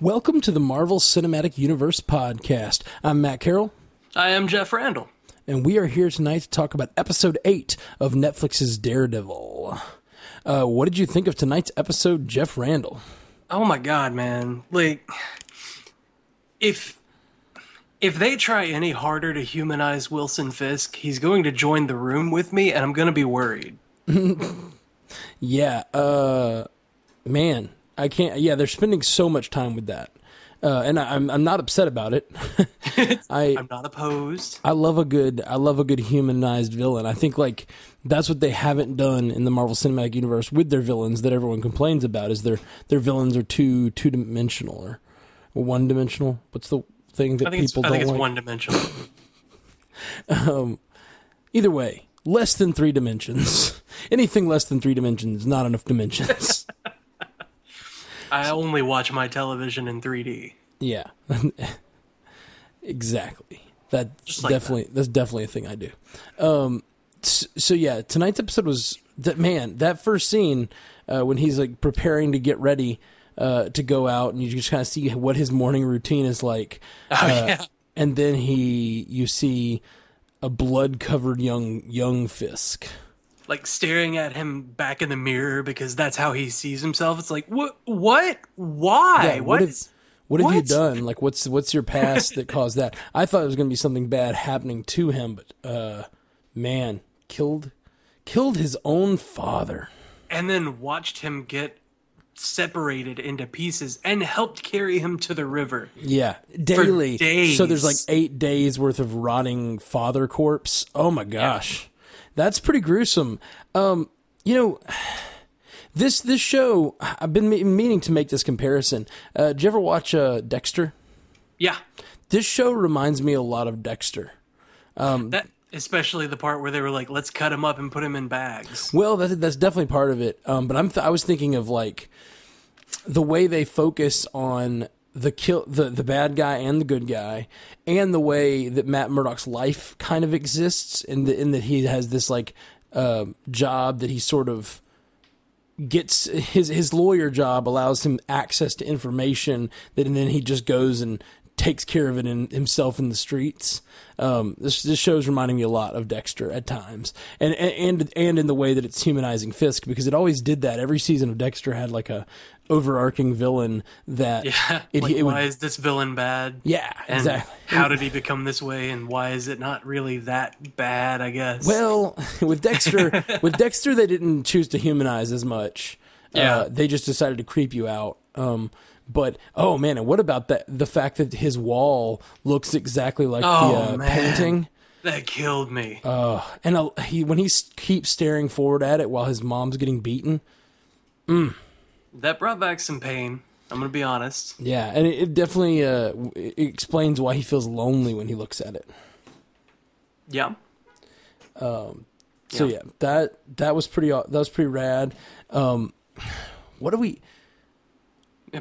Welcome to the Marvel Cinematic Universe podcast. I'm Matt Carroll, I am Jeff Randall. and we are here tonight to talk about episode 8 of Netflix's Daredevil. Uh, what did you think of tonight's episode, Jeff Randall? Oh my god, man. Like if if they try any harder to humanize Wilson Fisk, he's going to join the room with me and I'm going to be worried. Yeah, uh, man, I can't. Yeah, they're spending so much time with that. Uh, and I, I'm I'm not upset about it. I I'm not opposed. I love a good I love a good humanized villain. I think like that's what they haven't done in the Marvel Cinematic Universe with their villains that everyone complains about is their their villains are too two dimensional or one dimensional. What's the thing that I think it's, people I think it's like? one dimensional. um, Either way, less than three dimensions. Anything less than three dimensions, not enough dimensions. I only watch my television in 3D. yeah, exactly. That's like definitely that's definitely a thing I do. Um, so yeah, tonight's episode was that man that first scene uh, when he's like preparing to get ready uh, to go out, and you just kind of see what his morning routine is like. Oh Uh, yeah. and then he you see a blood covered young young Fisk. Like staring at him back in the mirror because that's how he sees himself. It's like, what? What? Why? Yeah, what? have, what have you done? Like, what's what's your past that caused that? I thought it was going to be something bad happening to him, but uh, man, killed killed his own father. and then watched him get separated into pieces and helped carry him to the river. Yeah, daily. days. So there's like eight days worth of rotting father corpse. Oh my gosh, that's pretty gruesome. Um, you know. This this show, I've been me- meaning to make this comparison. Uh, did you ever watch uh, Dexter? Yeah. This show reminds me a lot of Dexter. That especially the part where they were like, let's cut him up and put him in bags. Well, that, that's definitely part of it. Um, but I'm th- I was thinking of like the way they focus on the kill the the bad guy and the good guy, and the way that Matt Murdock's life kind of exists, in the in that he has this like uh, job that he sort of gets his his lawyer job allows him access to information that and then he just goes and takes care of it in himself in the streets. Um, this this show's reminding me a lot of Dexter at times, and and and in the way that it's humanizing Fisk because it always did that. Every season of Dexter had like a overarching villain that Yeah. it, like, it would why is this villain bad? yeah And exactly. how did he become this way? And why is it not really that bad? I guess. Well, with Dexter, with Dexter, they didn't choose to humanize as much. Yeah. Uh, they just decided to creep you out. Um, but oh man, and what about that? The fact that his wall looks exactly like Oh, the uh, painting. that killed me. Uh, and uh, he when he keeps staring forward at it while his mom's getting beaten. That brought back some pain. I'm gonna be honest. Yeah, and it, it definitely uh, it explains why he feels lonely when he looks at it. Yeah. Um. So Yeah. yeah, that that was pretty that was pretty rad. Um, what do we?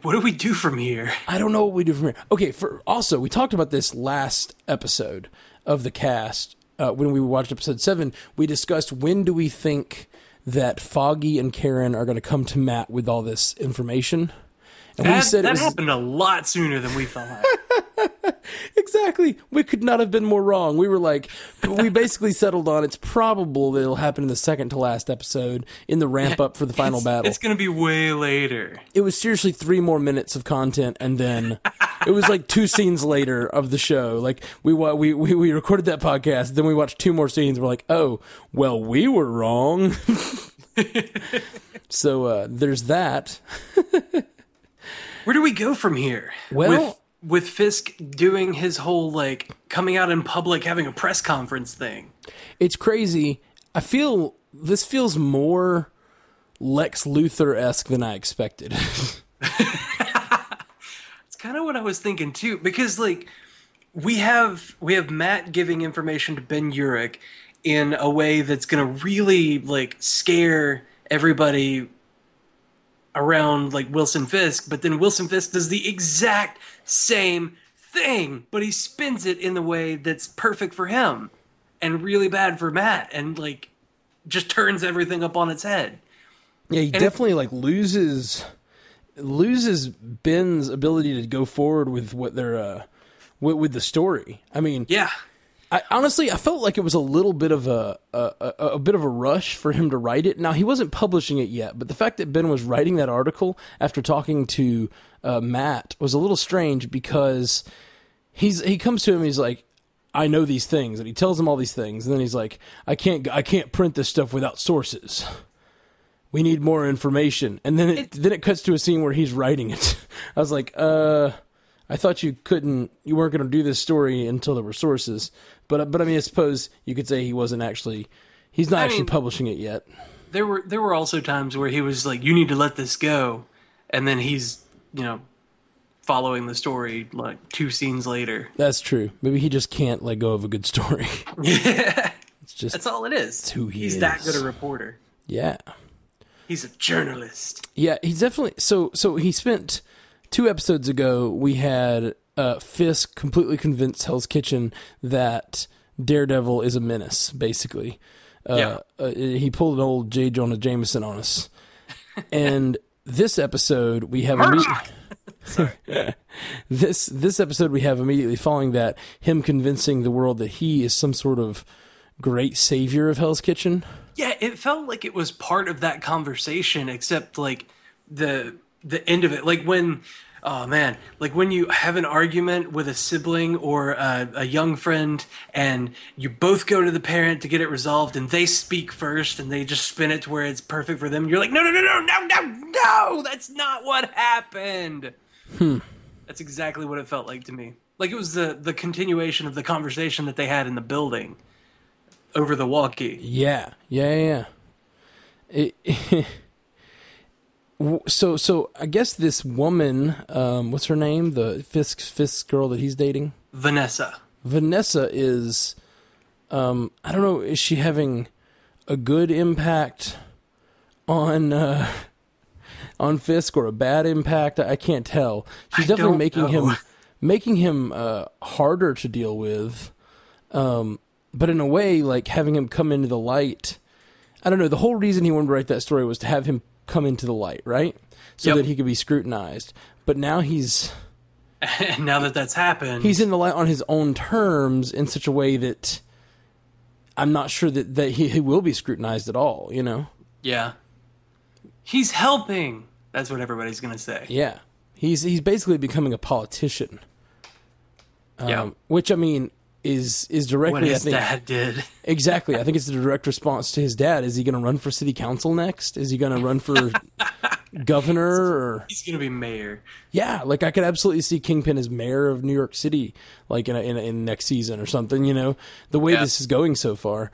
What do we do from here? I don't know what we do from here. Okay, for also we talked about this last episode of the cast uh, when we watched episode seven. We discussed when do we think that Foggy and Karen are going to come to Matt with all this information, and we said that was happened a lot sooner than we thought. exactly. We could not have been more wrong. We were like, we basically settled on it's probable that it'll happen in the second to last episode in the ramp up for the final it's, battle. It's gonna be way later. it was seriously three more minutes of content and then it was like two scenes later of the show like we we we, we recorded that podcast then we watched two more scenes we're like oh well we were wrong so uh there's that Where do we go from here? Well- with, Fisk doing his whole like coming out in public, having a press conference thing. it's crazy i feel this feels more lex luthor-esque than i expected It's kind of what I was thinking too, because like we have we have Matt giving information to Ben Urich in a way that's gonna really like scare everybody around like Wilson Fisk, but then Wilson Fisk does the exact same thing, but he spins it in the way that's perfect for him and really bad for Matt and like just turns everything up on its head. yeah he definitely like loses loses Ben's ability to go forward with what they're uh, with, with the story. I mean, Yeah. I, honestly, I felt like it was a little bit of a, a, a a bit of a rush for him to write it. Now he wasn't publishing it yet, but the fact that Ben was writing that article after talking to uh, Matt was a little strange because he's he comes to him and he's like, "I know these things," and he tells him all these things, and then he's like, "I can't I can't print this stuff without sources. We need more information." And then it, then it cuts to a scene where he's writing it. I was like, "Uh." I thought you couldn't, you weren't going to do this story until there were sources, but but I mean, I suppose you could say he wasn't actually, he's not I actually mean- publishing it yet. There were there were also times where he was like, "You need to let this go," and then he's you know following the story like two scenes later. That's true. Maybe he just can't let go of a good story. Yeah, It's just, that's all it is. who he he's that good a reporter. yeah, He's a journalist. yeah. He's definitely so. So he spent two episodes ago. We had uh, Fisk completely convince Hell's Kitchen that Daredevil is a menace. Basically, uh, Yeah. uh, he pulled an old J. Jonah Jameson on us, and this episode we have this this episode we have immediately following that him convincing the world that he is some sort of great savior of Hell's Kitchen. Yeah, it felt like it was part of that conversation, except like the the end of it, like when. Oh man, like when you have an argument with a sibling or a, a young friend, and you both go to the parent to get it resolved, and they speak first, and they just spin it to where it's perfect for them. You're like, no, no, no, no, no, no, no, that's not what happened. Hmm. That's exactly what it felt like to me. Like it was the the continuation of the conversation that they had in the building over the walkie. Yeah, yeah, yeah. It, so, so I guess this woman, um, what's her name? The Fisk Fisk girl that he's dating, Vanessa. Vanessa is. Um, I don't know. Is she having a good impact on uh, on Fisk or a bad impact? I, I can't tell. She's I definitely making know. him making him uh, harder to deal with. Um, but in a way, like having him come into the light. I don't know. The whole reason he wanted to write that story was to have him come into the light, right? So Yep. that he could be scrutinized. But now he's And now that that's happened, he's in the light on his own terms in such a way that I'm not sure that, that he, he will be scrutinized at all, you know? yeah, he's helping. That's what everybody's gonna say. Yeah. He's he's basically becoming a politician. Um, Yeah. which I mean is is directly I his think dad did. exactly. I think it's the direct response to his dad. Is he going to run for city council next? Is he going to run for governor or He's gonna be mayor. Yeah, like I could absolutely see Kingpin as mayor of New York City, like in a, in, a, in next season or something. You know, the way Yeah. this is going so far.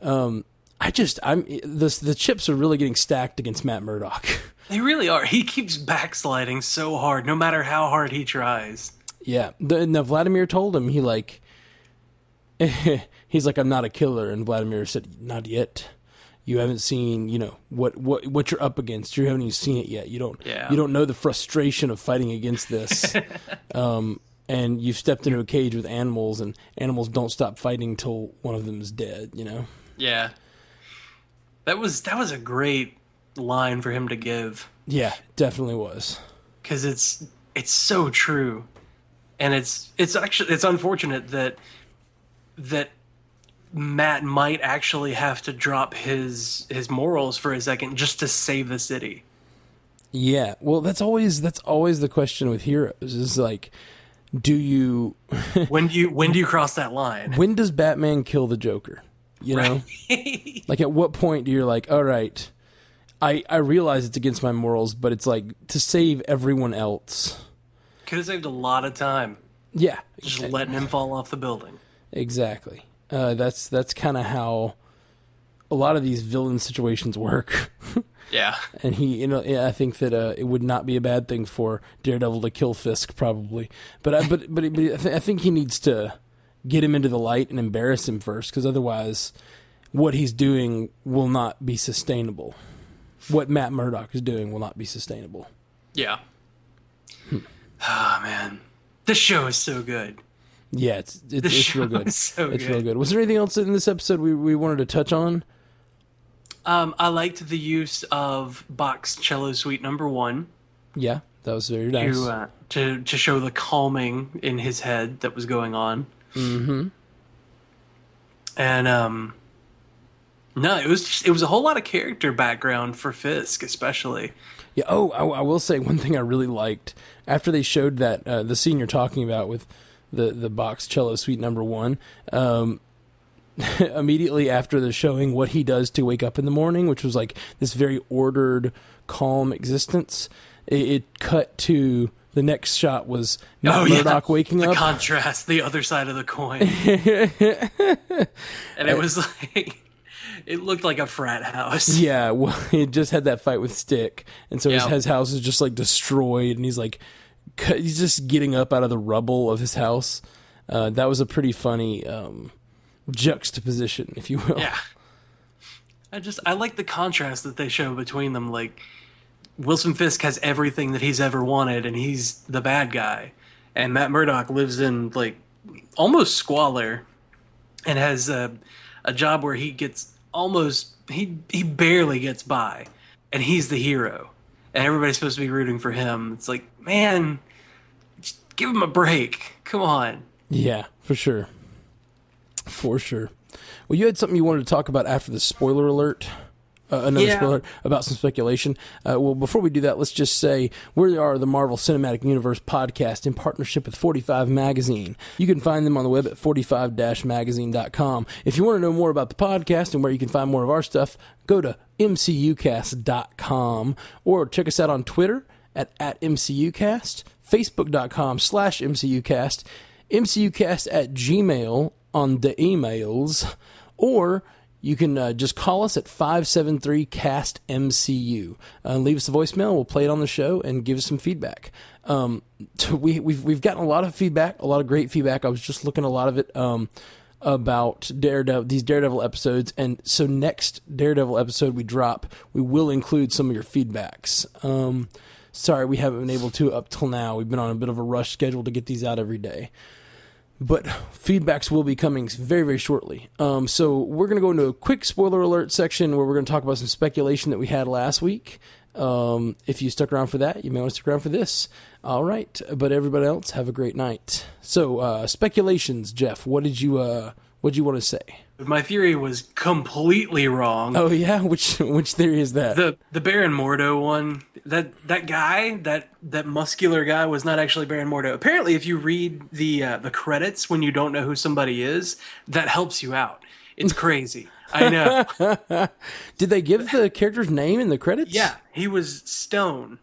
Um, I just I'm the the chips are really getting stacked against Matt Murdock. They really are. He keeps backsliding so hard, no matter how hard he tries. yeah, the, now Vladimir told him he like he's like I'm not a killer, and Vladimir said not yet. You haven't seen, you know, what, what what you're up against. You haven't even seen it yet. You don't Yeah. you don't know the frustration of fighting against this. um, and you've stepped into a cage with animals, and animals don't stop fighting till one of them is dead. You know. Yeah, that was that was a great line for him to give Yeah, definitely was. because it's it's so true, and it's it's actually it's unfortunate that that Matt might actually have to drop his his morals for a second just to save the city. Yeah, well, that's always that's always the question with heroes. Is like, do you When do you when do you cross that line? when does Batman kill the Joker? You know, like at what point do you're like, all right, I I realize it's against my morals, but it's like to save everyone else. Could have saved a lot of time Yeah, just letting him fall off the building. Exactly. Uh, that's that's kind of how a lot of these villain situations work. Yeah. and he, you know, I think that uh, it would not be a bad thing for Daredevil to kill Fisk, probably. But I, but but, but I, th- I think he needs to get him into the light and embarrass him first, because otherwise, what he's doing will not be sustainable. What Matt Murdock is doing will not be sustainable. Yeah. Oh man, this show is so good. Yeah, it's it's, it's real good. so it's good. real good. Was there anything else in this episode we, we wanted to touch on? Um, I liked the use of Bach's cello suite number one. Yeah, that was very nice. to uh, to to show the calming in his head that was going on. Mm-hmm. And um, no, it was just, it was a whole lot of character background for Fisk, especially. Yeah. Oh, I, I will say one thing I really liked after they showed that uh, the scene you're talking about with the the Bach's cello suite number one. Um, immediately after the showing, what he does to wake up in the morning, which was like this very ordered, calm existence. It, it cut to the next shot was Matt Murdock waking Oh, the up. contrast, the other side of the coin, and it was like it looked like a frat house. Yeah, well, he just had that fight with Stick, and so his, his house is just like destroyed, and he's like, he's just getting up out of the rubble of his house. Uh, that was a pretty funny um, juxtaposition, if you will. Yeah. I just I like the contrast that they show between them. Like Wilson Fisk has everything that he's ever wanted, and he's the bad guy, and Matt Murdock lives in like almost squalor, and has a a job where he gets almost he he barely gets by, and he's the hero, and everybody's supposed to be rooting for him. It's like man, just give him a break. Come on. Yeah, for sure. For sure. Well, you had something you wanted to talk about after the spoiler alert. Uh, another Yeah. spoiler about some speculation. Uh, well, before we do that, let's just say we are the Marvel Cinematic Universe podcast in partnership with 45 Magazine. You can find them on the web at 45-magazine.com. If you want to know more about the podcast and where you can find more of our stuff, go to mcucast.com or check us out on Twitter at, at mcucast, facebook.com slash mcucast, mcucast at gmail on the emails, or you can uh, just call us at 573 cast mcu uh, leave us a voicemail. We'll play it on the show and give us some feedback. Um, we, we've, we've gotten a lot of feedback a lot of great feedback. I was just looking a lot of it. Um, about daredevil these daredevil episodes. And so next daredevil episode we drop we will include some of your feedbacks. Um, sorry we haven't been able to up till now. We've been on a bit of a rush schedule to get these out every day. But feedbacks will be coming very very shortly. Um, so we're going to go into a quick spoiler alert section where we're going to talk about some speculation that we had last week um, if you stuck around for that you may want to stick around for this all right but everybody else have a great night so uh, speculations jeff what did you uh, what did you want to say My theory was completely wrong. oh yeah which which theory is that the the Baron Mordo one that that guy that that muscular guy was not actually Baron Mordo. Apparently, if you read the uh, the credits when you don't know who somebody is, that helps you out. It's crazy. I know. did they give the character's name in the credits Yeah, he was Stone.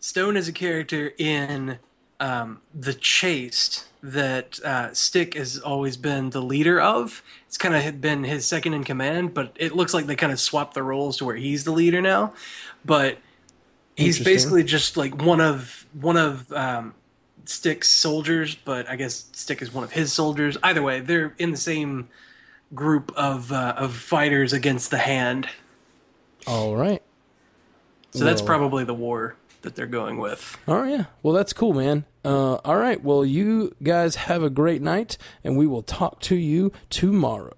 Stone is a character in um, the Chaste that uh, Stick has always been the leader of. It's kind of been his second in command, but it looks like they kind of swapped the roles to where he's the leader now. But he's basically just like one of one of um, Stick's soldiers, but I guess Stick is one of his soldiers. Either way, they're in the same group of uh, of fighters against the Hand. all right So that's probably the war that they're going with. All right, yeah. Well, that's cool, man. Uh, all right. Well, you guys have a great night, and we will talk to you tomorrow.